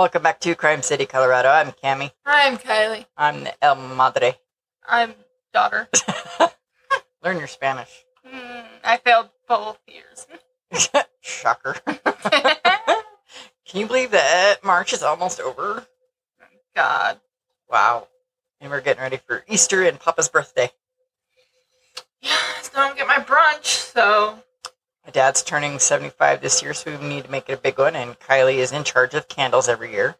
Welcome back to Crime City, Colorado. I'm Cami. Hi, I'm Kylie. I'm the El Madre. I'm daughter. Learn your Spanish. Mm, I failed both years. Shocker. Can you believe that March is almost over? God. Wow. And we're getting ready for Easter and Papa's birthday. Yeah, so I don't get my brunch, so My dad's turning 75 this year, so we need to make it a big one. And Kylie is in charge of candles every year.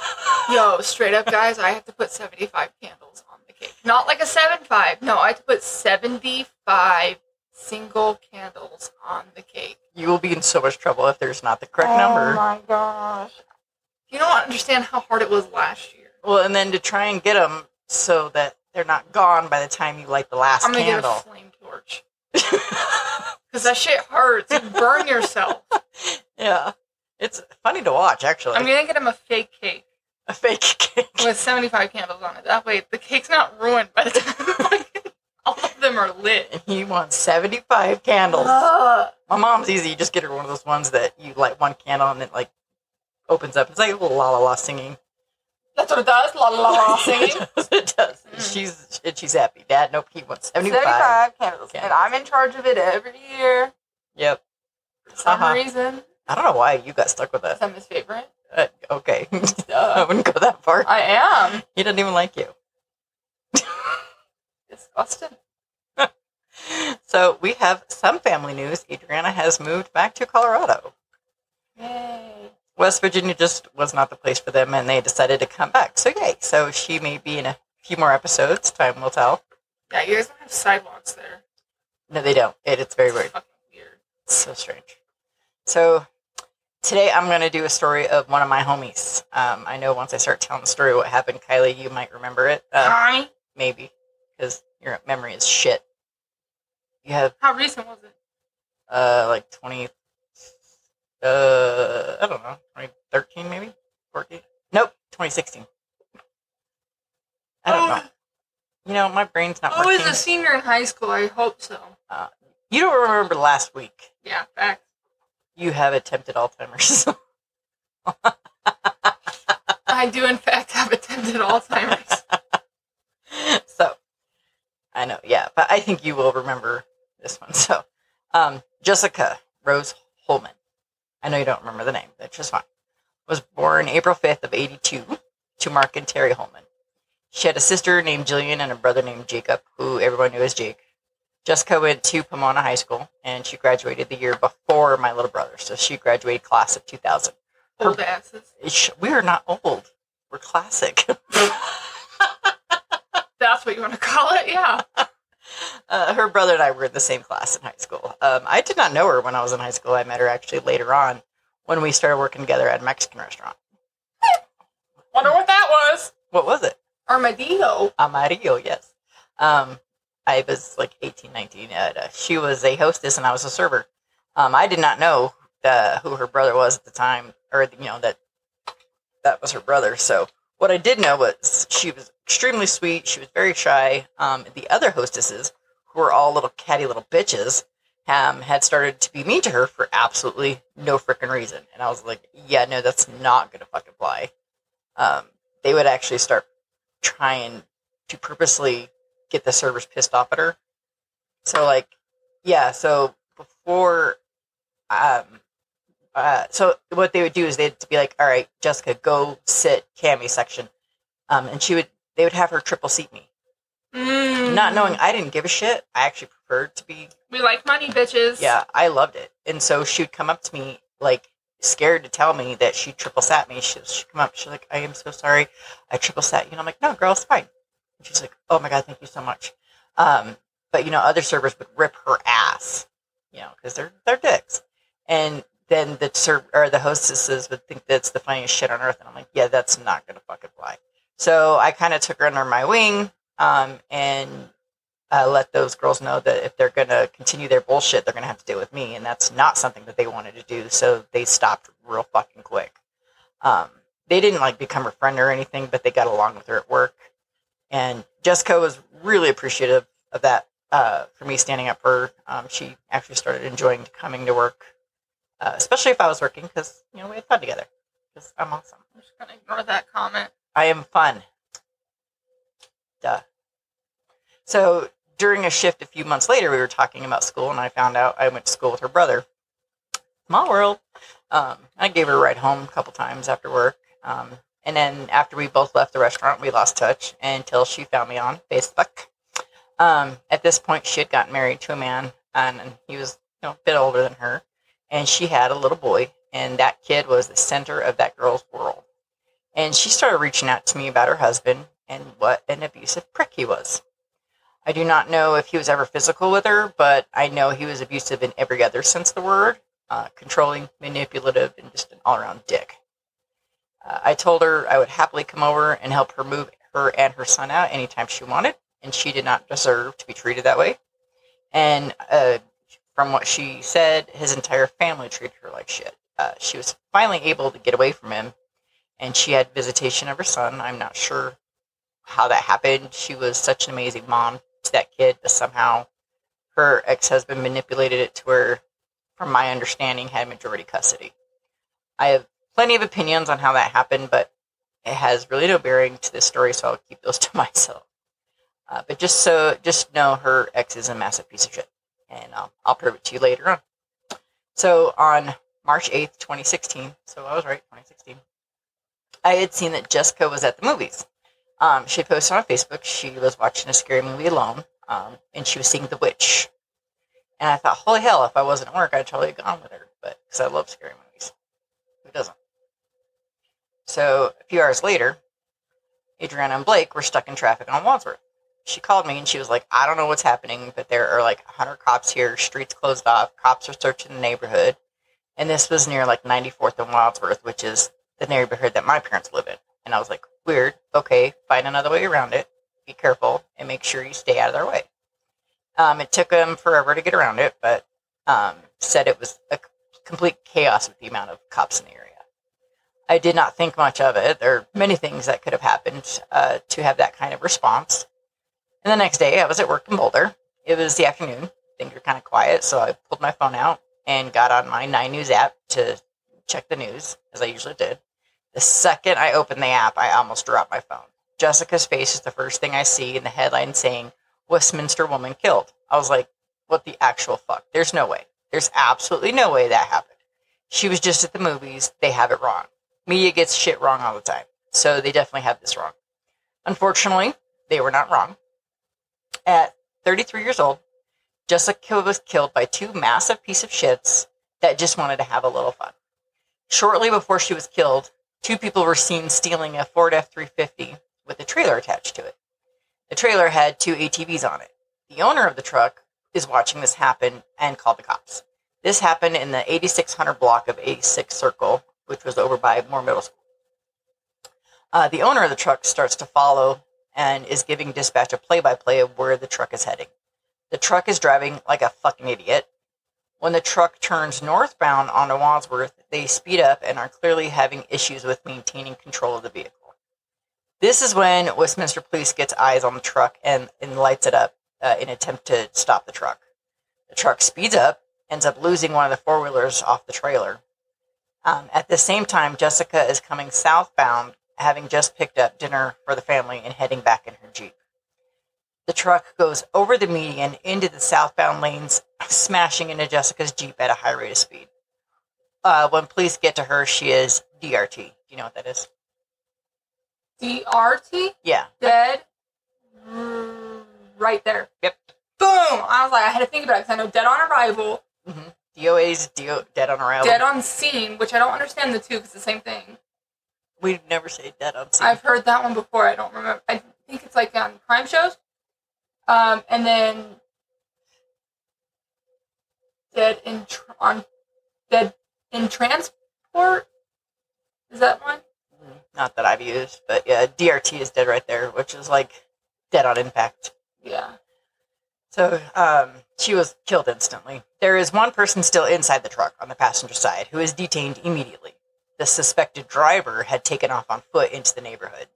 yo, straight up, guys, I have to put seventy-five candles on the cake. Not like a seven-five. No, I have to put seventy-five single candles on the cake. You will be in so much trouble if there's not the correct number. Oh my gosh. You don't understand how hard it was last year. Well, and then to try and get them so that they're not gone by the time you light the last I'm gonna candle. get a flame torch because that shit hurts. You burn yourself. yeah. It's funny to watch, actually. I'm gonna get him a fake cake. a fake cake. with 75 candles on it. That way, the cake's not ruined by the time all of them are lit. And he wants 75 candles. Ugh. My mom's easy. You just get her one of those ones that you light one candle and it like opens up. It's like a little la la la singing. That's what it does. La la la la singing. it does. She's and she's happy. Dad, nope, he wants 75. 75 candles. And I'm in charge of it every year Yep. for some Uh-huh. reason. I don't know why you got stuck with that. I'm his favorite. Uh, okay. I wouldn't go that far. I am. He doesn't even like you. Disgusted. So we have some family news. Adriana has moved back to Colorado. Yay. West Virginia just was not the place for them, and they decided to come back. So yay! So she may be in a few more episodes. Time will tell. Yeah, you guys don't have sidewalks there. No, they don't. It, it's very It's weird. weird. It's so strange. So today I'm going to do a story of one of my homies. Um, I know once I start telling the story what happened, Kylie, you might remember it. Uh, Hi. maybe because your memory is shit. You have How recent was it? uh like 20 uh i don't know 2013 maybe 14 nope 2016 i don't know you know my brain's not I was a senior in high school. I hope so. you don't remember last week Yeah, fact. you have attempted alzheimer's I do, in fact, have attempted Alzheimer's. so i know yeah but i think you will remember this one so um jessica rose holman i know you don't remember the name that's just fine was born april 5th of 82 to mark and terry holman she had a sister named jillian and a brother named jacob who everyone knew as jake jessica went to pomona high school and she graduated the year before my little brother so she graduated class of 2000 Old asses. We are not old we're classic That's what you want to call it? Yeah. Uh, her brother and I were in the same class in high school. Um, I did not know her when I was in high school. I met her actually later on when we started working together at a Mexican restaurant. Wonder what that was. What was it? Armadillo. Amarillo, yes. Um, I was like 18, 19. And, uh, she was a hostess and I was a server. Um, I did not know uh, who her brother was at the time, or you know that that was her brother. So what I did know was she was extremely sweet. She was very shy. Um, the other hostesses, who were all little catty little bitches, um, had started to be mean to her for absolutely no freaking reason. And I was like, yeah, no, that's not gonna fucking fly. Um, they would actually start trying to purposely get the servers pissed off at her. So like, yeah. So before, um, uh, so what they would do is they'd be like, "All right, Jessica, go sit Cammy section," um, and she would they would have her triple seat me, Mm. not knowing I didn't give a shit. I actually preferred to be We like money, bitches. yeah, I loved it. And so she would come up to me, like, scared to tell me that she triple sat me. She, she'd come up, she's like, I am so sorry. I triple sat you. And I'm like, no, girl, it's fine. And she's like, oh my God, thank you so much. Um, but, you know, other servers would rip her ass, you know, because they're, they're dicks. And then the serv- or the hostesses would think that's the funniest shit on earth. And I'm like, yeah, that's not going to fucking fly. So I kind of took her under my wing um, and uh, let those girls know that if they're going to continue their bullshit, they're going to have to deal with me. And that's not something that they wanted to do. So they stopped real fucking quick. Um, they didn't like become her friend or anything, but they got along with her at work. And Jessica was really appreciative of that uh, for me standing up for her. Um, she actually started enjoying coming to work, uh, especially if I was working because, you know, we had fun together. because I'm awesome. I'm just gonna ignore that comment. I am fun. Duh. So during a shift a few months later, we were talking about school, and I found out I went to school with her brother. Small world. Um, I gave her a ride home a couple times after work. Um, and then after we both left the restaurant, we lost touch until she found me on Facebook. Um, at this point, she had gotten married to a man, and, he was you know, a bit older than her. And she had a little boy, and that kid was the center of that girl's world. And she started reaching out to me about her husband and what an abusive prick he was. I do not know if he was ever physical with her, but I know he was abusive in every other sense of the word uh, controlling, manipulative, and just an all around dick. Uh, I told her I would happily come over and help her move her and her son out anytime she wanted, and she did not deserve to be treated that way. And uh, from what she said, his entire family treated her like shit. Uh, she was finally able to get away from him, and she had visitation of her son. I'm not sure how that happened. She was such an amazing mom that kid, but somehow her ex husband manipulated it to where, from my understanding, had majority custody. I have plenty of opinions on how that happened, but it has really no bearing to this story, so I'll keep those to myself. Uh, but just so, just know her ex is a massive piece of shit, and um, I'll prove it to you later on. So on March 8th, 2016, so I was right, 2016, I had seen that Jessica was at the movies. Um, she posted on Facebook she was watching a scary movie alone, um, and she was seeing The Witch. And I thought, holy hell, if I wasn't at work, I'd totally have gone with her, but because I love scary movies. Who doesn't? So a few hours later, Adriana and Blake were stuck in traffic on Wadsworth. She called me and she was like, I don't know what's happening, but there are like 100 cops here, streets closed off, cops are searching the neighborhood. And this was near like 94th and Wadsworth, which is the neighborhood that my parents live in. And I was like, weird. Okay, find another way around it. Be careful and make sure you stay out of their way. Um, it took them forever to get around it, but um, said it was a complete chaos with the amount of cops in the area. I did not think much of it. There are many things that could have happened uh, to have that kind of response. And the next day, I was at work in Boulder. It was the afternoon. Things were kind of quiet, so I pulled my phone out and got on my Nine News app to check the news, as I usually did. The second I opened the app, I almost dropped my phone. Jessica's face is the first thing I see in the headline saying, Westminster woman killed. I was like, what the actual fuck? There's no way. There's absolutely no way that happened. She was just at the movies. They have it wrong. Media gets shit wrong all the time. So they definitely have this wrong. Unfortunately, they were not wrong. At 33 years old, Jessica was killed by two massive piece of shits that just wanted to have a little fun. Shortly before she was killed, two people were seen stealing a Ford F 350 with a trailer attached to it. The trailer had two ATVs on it. The owner of the truck is watching this happen and called the cops. This happened in the 8600 block of 86 Circle, which was over by Moore Middle School. Uh, the owner of the truck starts to follow and is giving dispatch a play by play of where the truck is heading. The truck is driving like a fucking idiot. When the truck turns northbound onto Wadsworth, they speed up and are clearly having issues with maintaining control of the vehicle. This is when Westminster Police gets eyes on the truck and, and lights it up uh, in attempt to stop the truck. The truck speeds up, ends up losing one of the four wheelers off the trailer. Um, at the same time, Jessica is coming southbound, having just picked up dinner for the family and heading back in her Jeep. The truck goes over the median into the southbound lanes, smashing into Jessica's Jeep at a high rate of speed. Uh, when police get to her, she is DRT. Do you know what that is? DRT? Yeah. Dead. Mm, Right there. Yep. Boom! I was like, I had to think about it because I know dead on arrival, hmm DOA is DO, dead on arrival. dead on scene, which I don't understand the two because it's the same thing. We've never say dead on scene. I've heard that one before. I don't remember. I think it's like on crime shows. Um, and then dead in tr- on dead in transport. Is that one? Mm, Not that I've used, but yeah, DRT is dead right there, which is like dead on impact. Yeah. So um, she was killed instantly. There is one person still inside the truck on the passenger side who is detained immediately. The suspected driver had taken off on foot into the neighborhood.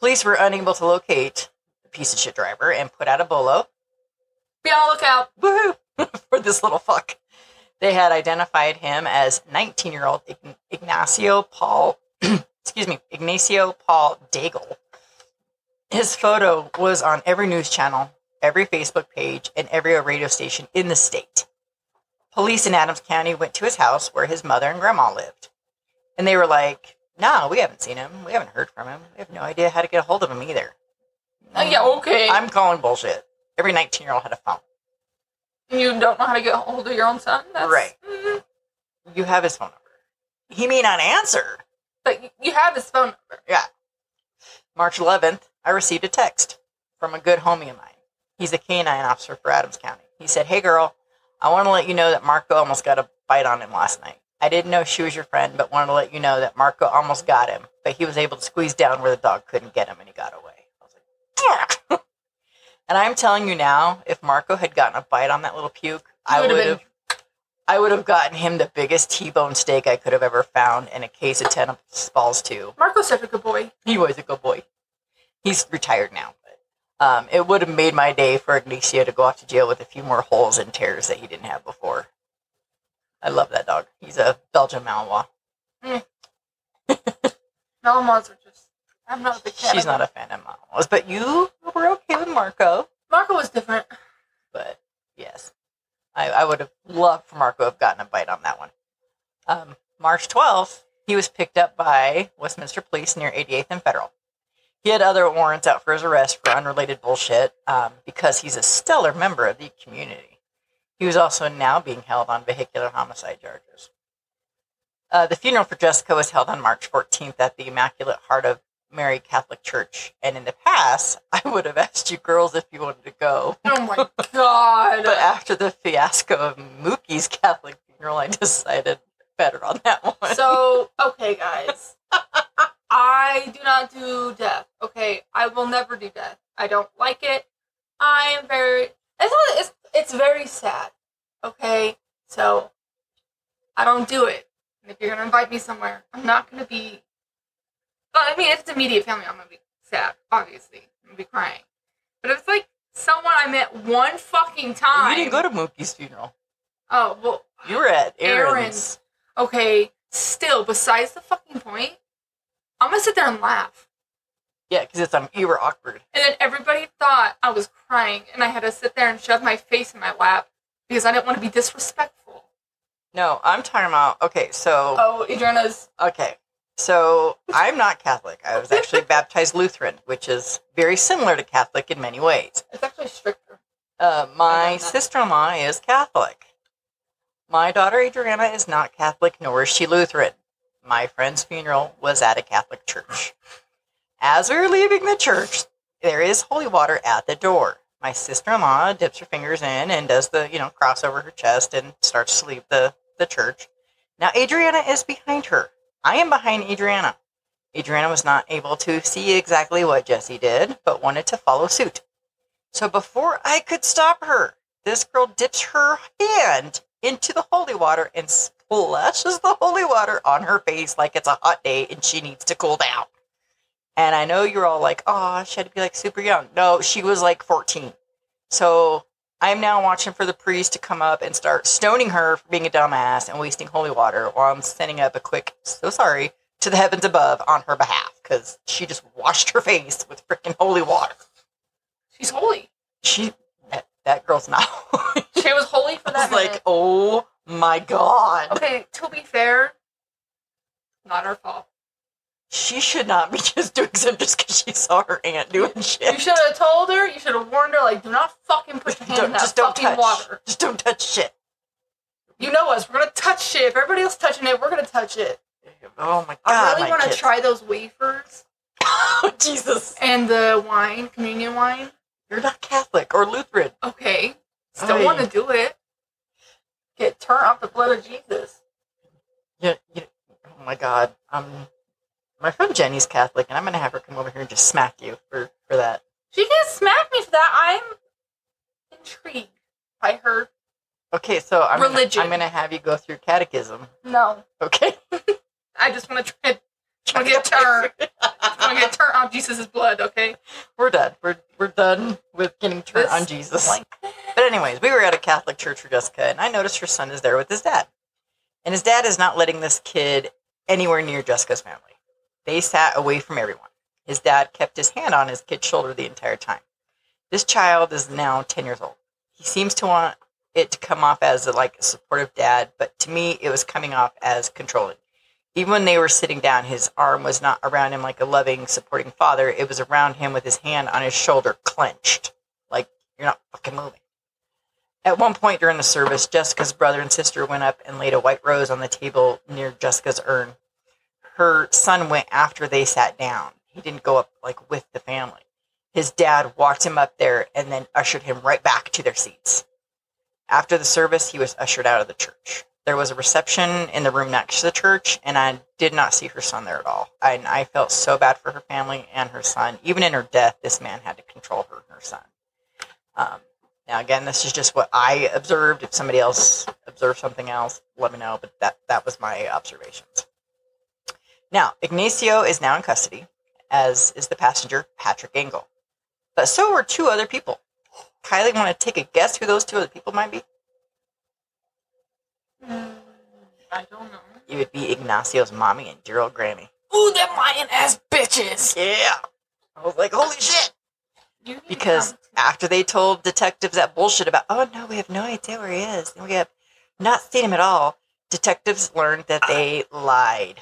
Police were unable to locate the piece of shit driver and put out a bolo Be on the lookout. woohoo, for this little fuck. They had identified him as 19 year old Ignacio Paul, excuse me, Ignacio Paul Daigle. His photo was on every news channel, every Facebook page, and every radio station in the state. Police in Adams County went to his house where his mother and grandma lived. And they were like, no, we haven't seen him. We haven't heard from him. We have no idea how to get a hold of him either. Uh, yeah, okay. I'm calling bullshit. Every 19 year old had a phone. You don't know how to get hold of your own son? That's, Right. Mhm. You have his phone number. He may not answer. But you have his phone number. Yeah. March 11th, I received a text from a good homie of mine. He's a canine officer for Adams County. He said, Hey girl, I want to let you know that Marco almost got a bite on him last night. I didn't know she was your friend, but wanted to let you know that Marco almost got him, but he was able to squeeze down where the dog couldn't get him and he got away. I was like! and I'm telling you now, if Marco had gotten a bite on that little puke, I would have. I would have gotten him the biggest T-bone steak I could have ever found and a case of tennis balls too. Marco's such a good boy. He was a good boy. He's retired now, but um, it would have made my day for Ignacio to go off to jail with a few more holes and tears that he didn't have before. I love that dog. He's a Belgian Malinois. Malinois are just. I'm not a big fan. She's not a fan of Malinois, but you were okay with Marco. Marco was different. But yes, I, I would have loved for Marco to have gotten a bite on that one. Um, March 12th, he was picked up by Westminster Police near 88th and Federal. He had other warrants out for his arrest for unrelated bullshit um, because he's a stellar member of the community. He was also now being held on vehicular homicide charges. Uh, the funeral for Jessica was held on March 14th at the Immaculate Heart of Mary Catholic Church. And in the past, I would have asked you girls if you wanted to go. Oh my god. But after the fiasco of Mookie's Catholic funeral, I decided better on that one. So, okay, guys. I do not do death. Okay, I will never do death. I don't like it. I am very. It's not. It's it's very sad. Okay, so I don't do it. And if you're gonna invite me somewhere, I'm not gonna be. Well, I mean, if it's immediate family, I'm gonna be sad. Obviously, I'm gonna be crying. But if it's like someone I met one fucking time, you didn't go to Mookie's funeral. Oh well, You were at Aaron's. Aaron's. okay. Still, besides the fucking point, I'm gonna sit there and laugh. Yeah, because it's um, you were awkward. And then everybody thought I was crying, and I had to sit there and shove my face in my lap because I didn't want to be disrespectful. No, I'm talking about. Okay, so Oh, Adriana's. okay, so I'm not Catholic. I was actually baptized Lutheran, which is very similar to Catholic in many ways. It's actually stricter. Uh, my sister-in-law is Catholic. My daughter Adriana is not Catholic, nor is she Lutheran. My friend's funeral was at a Catholic church. As we were leaving the church, there is holy water at the door. My sister-in-law dips her fingers in and does the, you know, cross over her chest and starts to leave the, the church. Now Adriana is behind her. I am behind Adriana. Adriana was not able to see exactly what Jesse did, but wanted to follow suit. So before I could stop her, this girl dips her hand into the holy water and splashes the holy water on her face like it's a hot day and she needs to cool down. And I know you're all like, oh, she had to be like super young. No, she was like 14. So I'm now watching for the priest to come up and start stoning her for being a dumbass and wasting holy water while I'm sending up a quick, so sorry, to the heavens above on her behalf because she just washed her face with freaking holy water. She's holy. She, that, that girl's not. She was holy for I that like, oh my god. Okay, to be fair, not our fault. She should not be just doing something just because she saw her aunt doing shit. You should have told her. You should have warned her. Like, do not fucking put your hand Don't, in that just don't fucking touch. water. Just don't touch shit. You know us. We're gonna touch shit. If everybody else touching it, we're gonna touch it. Oh my god. I really want to try those wafers oh Jesus. and the wine, communion wine. You're not Catholic or Lutheran. Okay, still want to do it. Get turned off the blood of Jesus. Yeah, you, oh my god. Um, my friend Jenny's Catholic, and I'm gonna have her come over here and just smack you for for that. She can smack me for that. I'm intrigued by her. Okay, so I'm Religion. Gonna, I'm gonna have you go through catechism. No, Okay. I just want to try. To get turned. I want to get turned on Jesus' blood. Okay. we're done. We're we're done with getting turned This on Jesus. Like, But anyways, we were at a Catholic church for Jessica, and I noticed her son is there with his dad. And his dad is not letting this kid anywhere near Jessica's family. They sat away from everyone. His dad kept his hand on his kid's shoulder the entire time. This child is now 10 years old. He seems to want it to come off as a, like a supportive dad, but to me, it was coming off as controlling. Even when they were sitting down, his arm was not around him like a loving, supporting father. It was around him with his hand on his shoulder, clenched, like you're not fucking moving. At one point during the service, Jessica's brother and sister went up and laid a white rose on the table near Jessica's urn. Her son went after they sat down. He didn't go up like with the family. His dad walked him up there and then ushered him right back to their seats. After the service, he was ushered out of the church. There was a reception in the room next to the church, and I did not see her son there at all. I, I felt so bad for her family and her son. Even in her death, this man had to control her and her son. Um, now, again, this is just what I observed. If somebody else observed something else, let me know. But that that was my observations. Now, Ignacio is now in custody, as is the passenger Patrick Engel. But so were two other people. Kylie, want to take a guess who those two other people might be? Mm, I don't know. It would be Ignacio's mommy and dear old granny. Ooh, them lying ass bitches. Yeah. I was like, holy shit. Because after they told detectives that bullshit about, oh no, we have no idea where he is, and we have not seen him at all, detectives learned that they lied.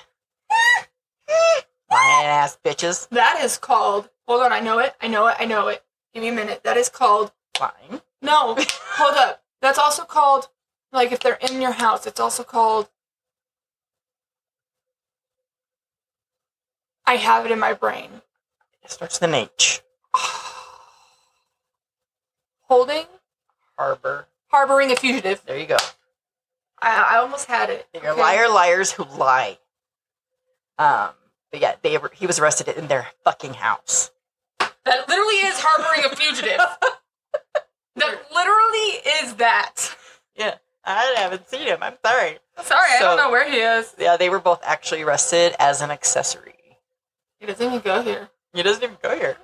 Lying ass bitches. that is called. Hold on, I know it. I know it. I know it. Give me a minute. That is called. Lying. No, hold up. That's also called. Like if they're in your house, it's also called. I have it in my brain. It starts with an H. Holding, Harbor. harboring a fugitive. There you go. I, I almost had it. You're okay? liar liars who lie. Um, but yeah, they were, he was arrested in their fucking house. That literally is harboring a fugitive. that literally is that. Yeah, I haven't seen him. I'm sorry. Sorry, I don't know where he is. Yeah, they were both actually arrested as an accessory. He doesn't even go here. He doesn't even go here.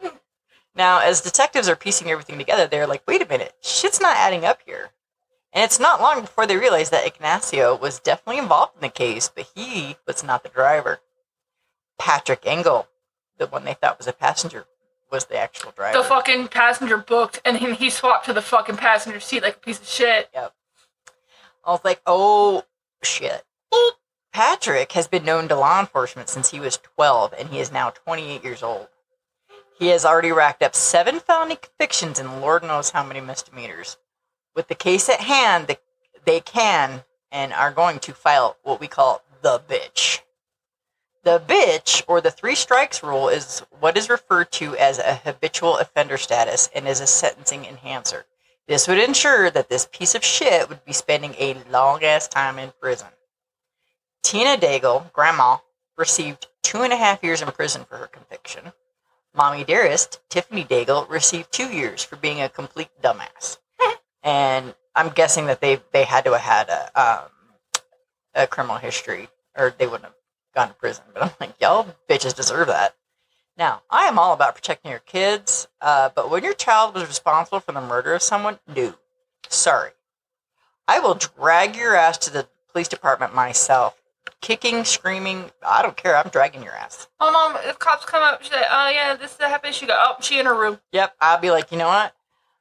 Now, as detectives are piecing everything together, they're like, wait a minute, shit's not adding up here. And it's not long before they realize that Ignacio was definitely involved in the case, but he was not the driver. Patrick Engel, the one they thought was a passenger, was the actual driver. The fucking passenger booked, and then he swapped to the fucking passenger seat like a piece of shit. Yep. I was like, oh, shit. Patrick has been known to law enforcement since he was 12, and he is now 28 years old. He has already racked up seven felony convictions and Lord knows how many misdemeanors. With the case at hand, the, they can and are going to file what we call the bitch. The bitch, or the three strikes rule, is what is referred to as a habitual offender status and is a sentencing enhancer. This would ensure that this piece of shit would be spending a long ass time in prison. Tina Daigle, grandma, received two and a half years in prison for her conviction. Mommy Dearest, Tiffany Daigle, received two years for being a complete dumbass. and I'm guessing that they they had to have had a um, a criminal history, or they wouldn't have gone to prison. But I'm like, y'all bitches deserve that. Now, I am all about protecting your kids, uh, but when your child was responsible for the murder of someone, no. Sorry. I will drag your ass to the police department myself. Kicking, screaming, I don't care. I'm dragging your ass. Oh, mom, if cops come up, she's like, oh, yeah, this happened. She go, oh, she in her room. Yep, I'll be like, you know what?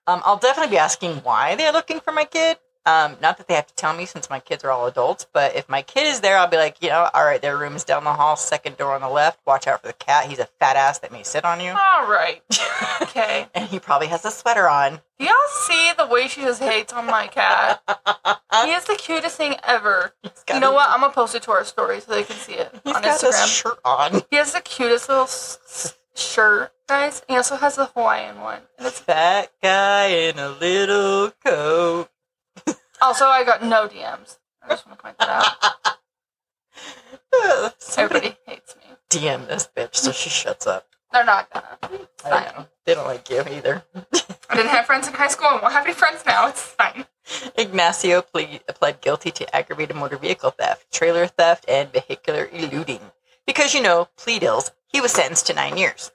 Um, I'll definitely be asking why they're looking for my kid. Um, not that they have to tell me since my kids are all adults, but if my kid is there, I'll be like, you know, all right, their room is down the hall, second door on the left. Watch out for the cat. He's a fat ass that may sit on you. All right. Okay. and he probably has a sweater on. Do y'all see the way she just hates on my cat? he is the cutest thing ever. You know a- what? I'm going to post it to our story so they can see it on Instagram. shirt on. He has the cutest little s- shirt, guys. He also has the Hawaiian one. And it's Fat guy in a little coat. Also, I got no DMs. I just want to point that out. Somebody Everybody hates me. DM this bitch so she shuts up. They're not gonna. It's I fine. know. They don't like you either. I didn't have friends in high school. I won't have any friends now. It's fine. Ignacio ple- pled guilty to aggravated motor vehicle theft, trailer theft, and vehicular eluding. Because, you know, plea deals, he was sentenced to nine years.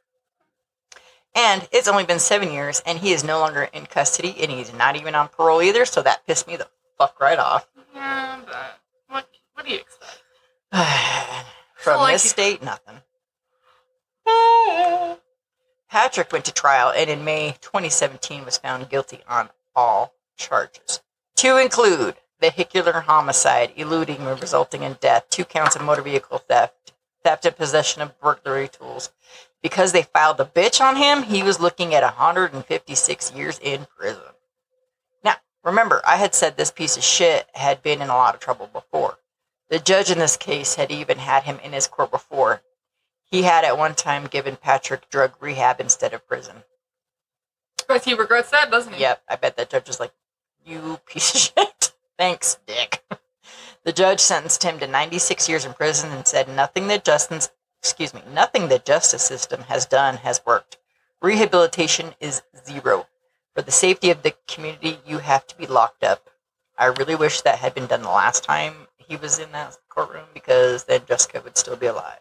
And it's only been seven years, and he is no longer in custody, and he's not even on parole either. So that pissed me the fuck right off. Yeah, uh, but what what do you expect? From like- this state, nothing. Patrick went to trial and in May 2017 was found guilty on all charges, to include vehicular homicide, eluding resulting in death, two counts of motor vehicle theft, theft and possession of burglary tools. Because they filed the bitch on him, he was looking at 156 years in prison. Now, remember, I had said this piece of shit had been in a lot of trouble before. The judge in this case had even had him in his court before. He had at one time given Patrick drug rehab instead of prison. But he regrets that, doesn't he? Yep, I bet that judge was like, You piece of shit. Thanks, Dick. The judge sentenced him to 96 years in prison and said nothing that Justin's excuse me, nothing the justice system has done has worked. Rehabilitation is zero. For the safety of the community, you have to be locked up. I really wish that had been done the last time he was in that courtroom because then Jessica would still be alive.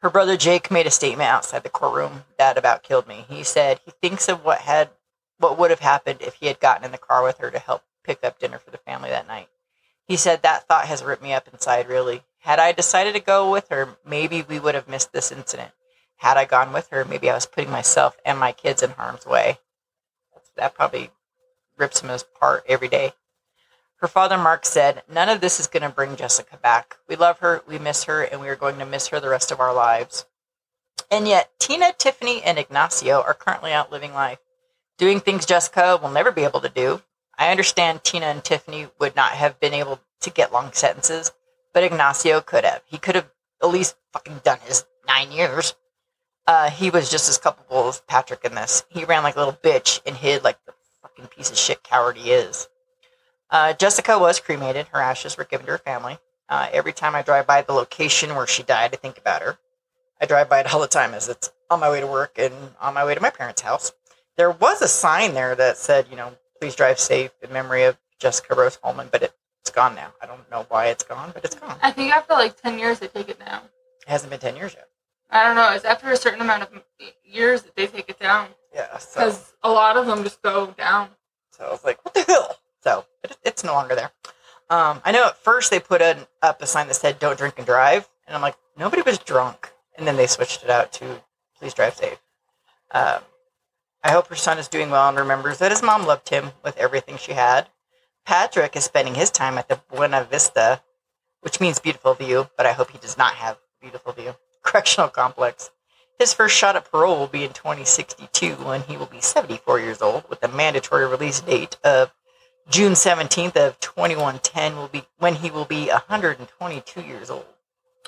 Her brother Jake made a statement outside the courtroom that about killed me. He said he thinks of what had what would have happened if he had gotten in the car with her to help pick up dinner for the family that night. He said that thought has ripped me up inside really. Had I decided to go with her, maybe we would have missed this incident. Had I gone with her, maybe I was putting myself and my kids in harm's way. That probably rips him apart every day. Her father, Mark, said, None of this is going to bring Jessica back. We love her, we miss her, and we are going to miss her the rest of our lives. And yet, Tina, Tiffany, and Ignacio are currently out living life, doing things Jessica will never be able to do. I understand Tina and Tiffany would not have been able to get long sentences, but Ignacio could have. He could have at least fucking done his nine years. Uh, he was just as culpable as Patrick in this. He ran like a little bitch and hid like the fucking piece of shit coward he is. Uh, Jessica was cremated. Her ashes were given to her family. Uh, every time I drive by the location where she died, I think about her. I drive by it all the time as it's on my way to work and on my way to my parents' house. There was a sign there that said, you know, please drive safe in memory of Jessica Rose Holman, but it, it's gone now. I don't know why it's gone, but it's gone. I think after like 10 years, they take it down. It hasn't been 10 years yet. I don't know. It's after a certain amount of years that they take it down. Yeah, so, Because a lot of them just go down. so I was like, what the hell? So it, it's no longer there. Um, I know at first they put an, up a sign that said don't drink and drive, and I'm like, nobody was drunk. And then they switched it out to please drive safe. Um, I hope her son is doing well and remembers that his mom loved him with everything she had. Patrick is spending his time at the Buena Vista, which means beautiful view, but I hope he does not have beautiful view. Correctional complex. His first shot at parole will be in 2062 when he will be 74 years old with a mandatory release date of June 17th of 2110 will be when he will be 122 years old.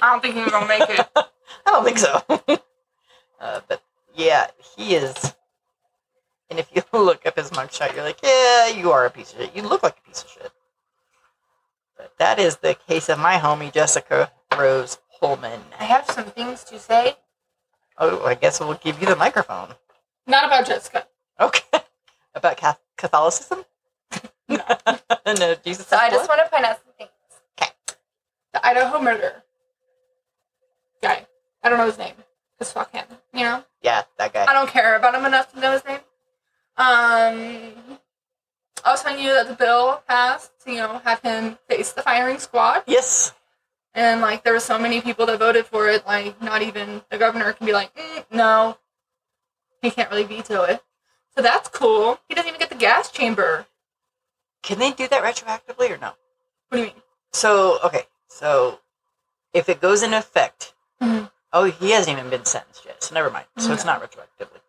I don't think he's going to make it. I don't think so. uh, but yeah, he is. And if you look up his mugshot, you're like, yeah, you are a piece of shit. You look like a piece of shit. But that is the case of my homie, Jessica Rose Holman. I have some things to say. Oh, I guess we'll give you the microphone. Not about Jessica. Okay. About Catholicism? No. no, Jesus. So I just want to point out some things. 'Kay. The Idaho murder guy. I don't know his name. Just fuck him. You know? Yeah, that guy. I don't care about him enough to know his name. Um, I was telling you that the bill passed to, you know, have him face the firing squad. Yes. And, like, there were so many people that voted for it, like, not even the governor can be like, mm, no. He can't really veto it. So that's cool. He doesn't even get the gas chamber. Can they do that retroactively or no? What do you mean? So, okay. So, if it goes into effect, Mhm. oh, he hasn't even been sentenced yet. So, never mind. So, it's not retroactively.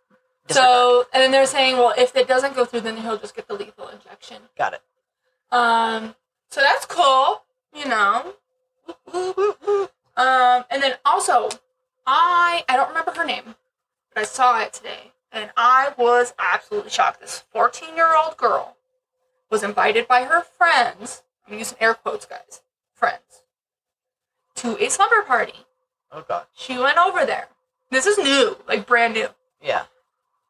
So, and then they're saying, well, if it doesn't go through, then he'll just get the lethal injection. Got it. Um, so that's cool, you know. Um, and then also, I I don't remember her name, but I saw it today, and I was absolutely shocked. This 14 year old girl was invited by her friends. I'm using air quotes, guys. Friends to a slumber party. Oh, God. She went over there. This is new, like brand new. Yeah.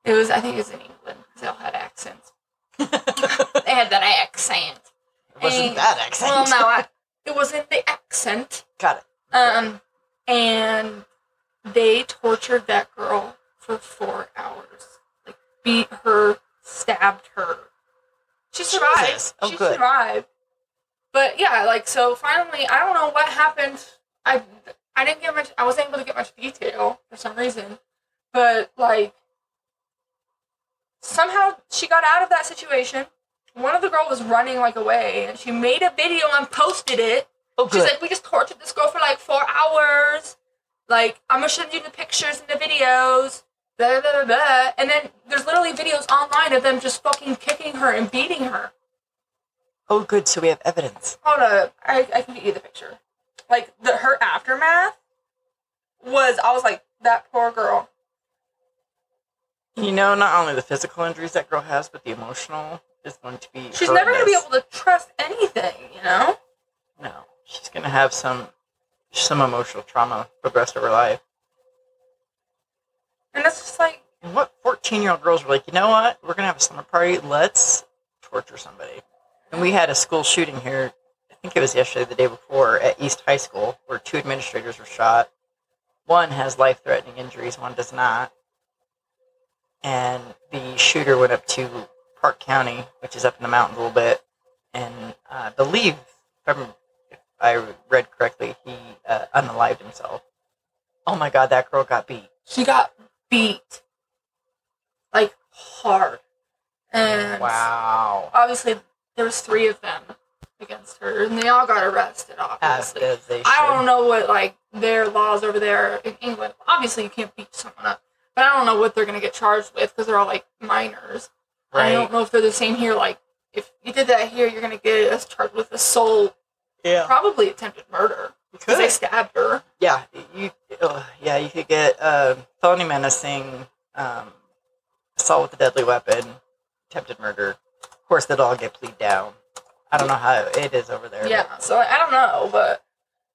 It was, I think, it was in England. 'cause They all had accents. They had that accent. It wasn't And- that accent. Well, no, I, it wasn't the accent. Got it. Um, and they tortured that girl for four hours. Like beat her, stabbed her. She survived. Oh, she good. survived. But yeah, like so finally I don't know what happened. I I didn't get much I wasn't able to get much detail for some reason. But like somehow she got out of that situation. One of the girl was running like away and she made a video and posted it. Oh, good. She's like, we just tortured this girl for like four hours. Like, I'm gonna show you the pictures and the videos. Blah, blah, blah, blah. And then there's literally videos online of them just fucking kicking her and beating her. oh, good. So we have evidence. Hold up. I, I can get you the picture. Like, the her aftermath was, I was like, that poor girl. You know, not only the physical injuries that girl has, but the emotional is going to be. She's never gonna be able to trust anything, you know? No, she's gonna have some some emotional trauma for the rest of her life. And it's just like, And what fourteen year old girls were like, you know what? We're gonna have a summer party. Let's torture somebody. And we had a school shooting here. I think it was yesterday, the day before, at East High School, where two administrators were shot. One has life threatening injuries. One does not. And the shooter went up to Park County, which is up in the mountains a little bit, and uh, I believe, if, I read correctly, he uh, unalived himself. Oh my God, that girl got beat. she got beat. Like, hard. And Wow. obviously there was three of them against her and they all got arrested obviously i don't know what like their laws over there in england obviously you can't beat someone up but i don't know what they're going to get charged with because they're all like minors Right. i don't know if they're the same here like if you did that here you're going to get us charged with assault Yeah. probably attempted murder because they stabbed her Yeah. You. Uh, yeah. You could get uh, felony menacing, um, assault with a deadly weapon, attempted murder. Of course, they'd all get plead down. I don't know how it is over there. yeah so i don't know but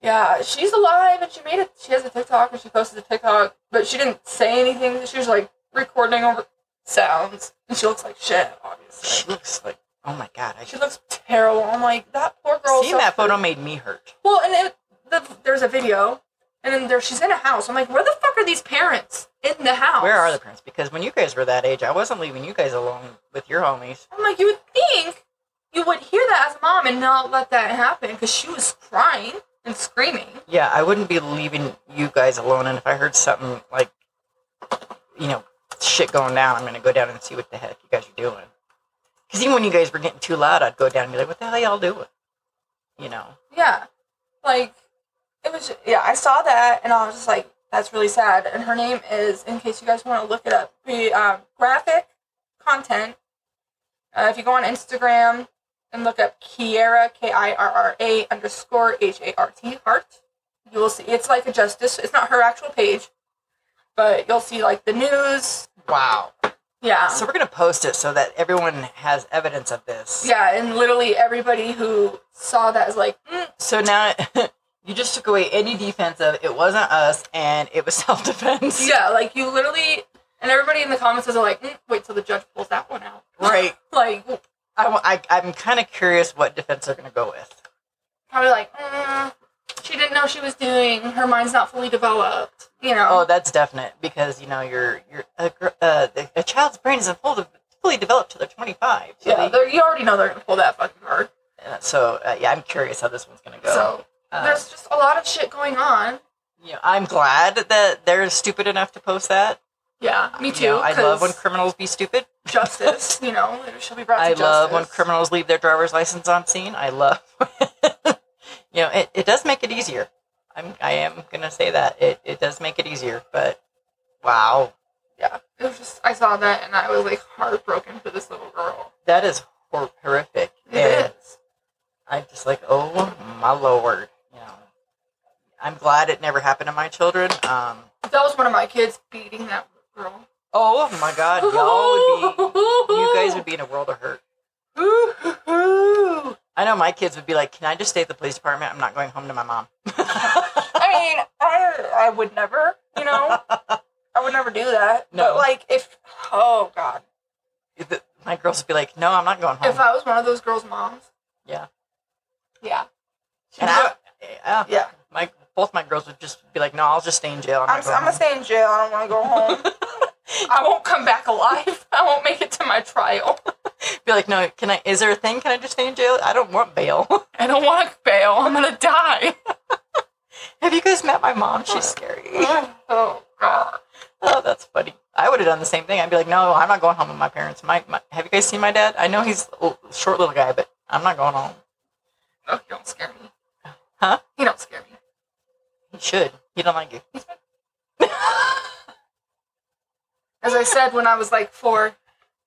yeah she's alive and she made it she has a tiktok and she posted a tiktok but she didn't say anything she was like recording over sounds and she looks like shit obviously She looks like. Oh my god! I she looks terrible i'm like that poor girl Seeing that photo made me hurt. well and it, the, there's a video and then there she's in a house i'm like where the fuck are these parents in the house Where are the parents? Because when you guys were that age, I wasn't leaving you guys alone with your homies. i'm like you would think you would hear that as a mom and not let that happen because she was crying and screaming Yeah, I wouldn't be leaving you guys alone. And if I heard something like, you know, shit going down, I'm gonna go down and see what the heck you guys are doing. Because even when you guys were getting too loud, I'd go down and be like, "What the hell y'all doing?" You know. Yeah. Like, it was, yeah, I saw that and I was just like, that's really sad. And her name is, in case you guys want to look it up, the um, graphic content. Uh, if you go on Instagram and look up Kirra, K I R R A underscore H A R T, heart, you will see it's like a justice. It's not her actual page, but you'll see like the news. Wow. Yeah. So we're gonna post it so that everyone has evidence of this. yeah, and literally everybody who saw that is like, mm, So now you just took away any defense of it wasn't us and it was self defense. Yeah, like you literally, and everybody in the comments is like, mm, wait till the judge pulls that one out. Right. Like, I, I, am kind of curious what defense they're gonna go with. probably like, mm, she didn't know she was doing. Her mind's not fully developed. You know. Oh, that's definite because you know you're you're a, uh, a child's brain isn't fully fully developed till they're 25. So yeah, they- you already know they're gonna pull that fucking card. uh, so uh, yeah, I'm curious how this one's gonna go. So Uh, there's just a lot of shit going on. you know, I'm glad that they're stupid enough to post that. Yeah, me too. I love when criminals be stupid. justice. You know, she'll be brought to I love when criminals leave their driver's license on scene. I love, you know, it, it does make it easier. I'm I am gonna say that it, it does make it easier. But wow, Yeah, it was just I saw that and I was like heartbroken for this little girl. that is hor- horrific. It and is. I'm just like, oh my lord, you know. I'm glad it never happened to my children. Um, that was one of my kids beating that girl. oh my god, y'all would be, you guys would be in a world of hurt. I know my kids would be like, can I just stay at the police department? I'm not going home to my mom. I mean, I I would never, you know, I would never do that. No. But like, if oh god, The- my girls would be like, no, I'm not going home. if I was one of those girls' moms, Yeah. yeah, and I, yeah, yeah, my both my girls would just be like, no, I'll just stay in jail. I'm, I'm going I'm gonna stay in jail. I don't want to go home. I won't come back alive. I won't make it to my trial. Be like, no, can I? Is there a thing? Can I just stay in jail? I don't want bail. I don't want bail. I'm gonna die. Have you guys met my mom? She's scary. oh god. Oh, that's funny. I would have done the same thing. I'd be like, no, I'm not going home with my parents. My, my have you guys seen my dad? I know he's a short little guy, but I'm not going home. No, he don't scare me. Huh? He don't scare me. He should. He don't like you. As I said when I was like four,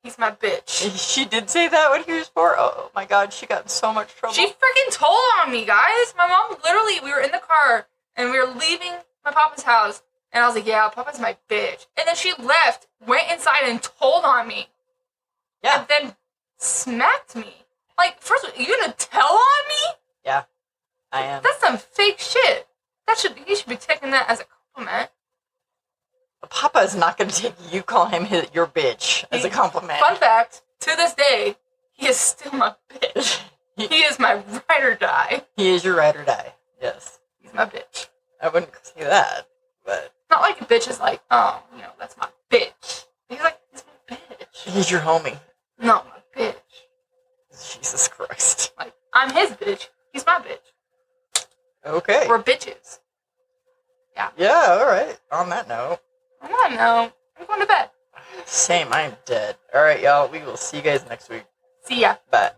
he's my bitch. she did say that when he was four. Oh my god, she got in so much trouble. She freaking told on me, guys. My mom literally, we were in the car and we were leaving my papa's house, and I was like, "Yeah, papa's my bitch." And then she left, went inside, and told on me, yeah, and then smacked me. Like, first, of all, you gonna tell on me? Yeah, I am. That's some fake shit. That should he should be taking that as a is not going to take you call him his, your bitch as a compliment. Fun fact: to this day, he is still my bitch. He is my ride or die. he is your ride or die. Yes, He's my bitch. I wouldn't say that, but Not like a bitch is like, oh, you know, that's my bitch. He's like, he's my bitch. he's your homie. No, my bitch. Jesus Christ. Like, I'm his bitch. He's my bitch. Okay. We're bitches. Yeah. Yeah. All right. On that note, I don't know. I'm going to bed. same. I'm dead. All right, y'all. We will see you guys next week. See ya. Bye.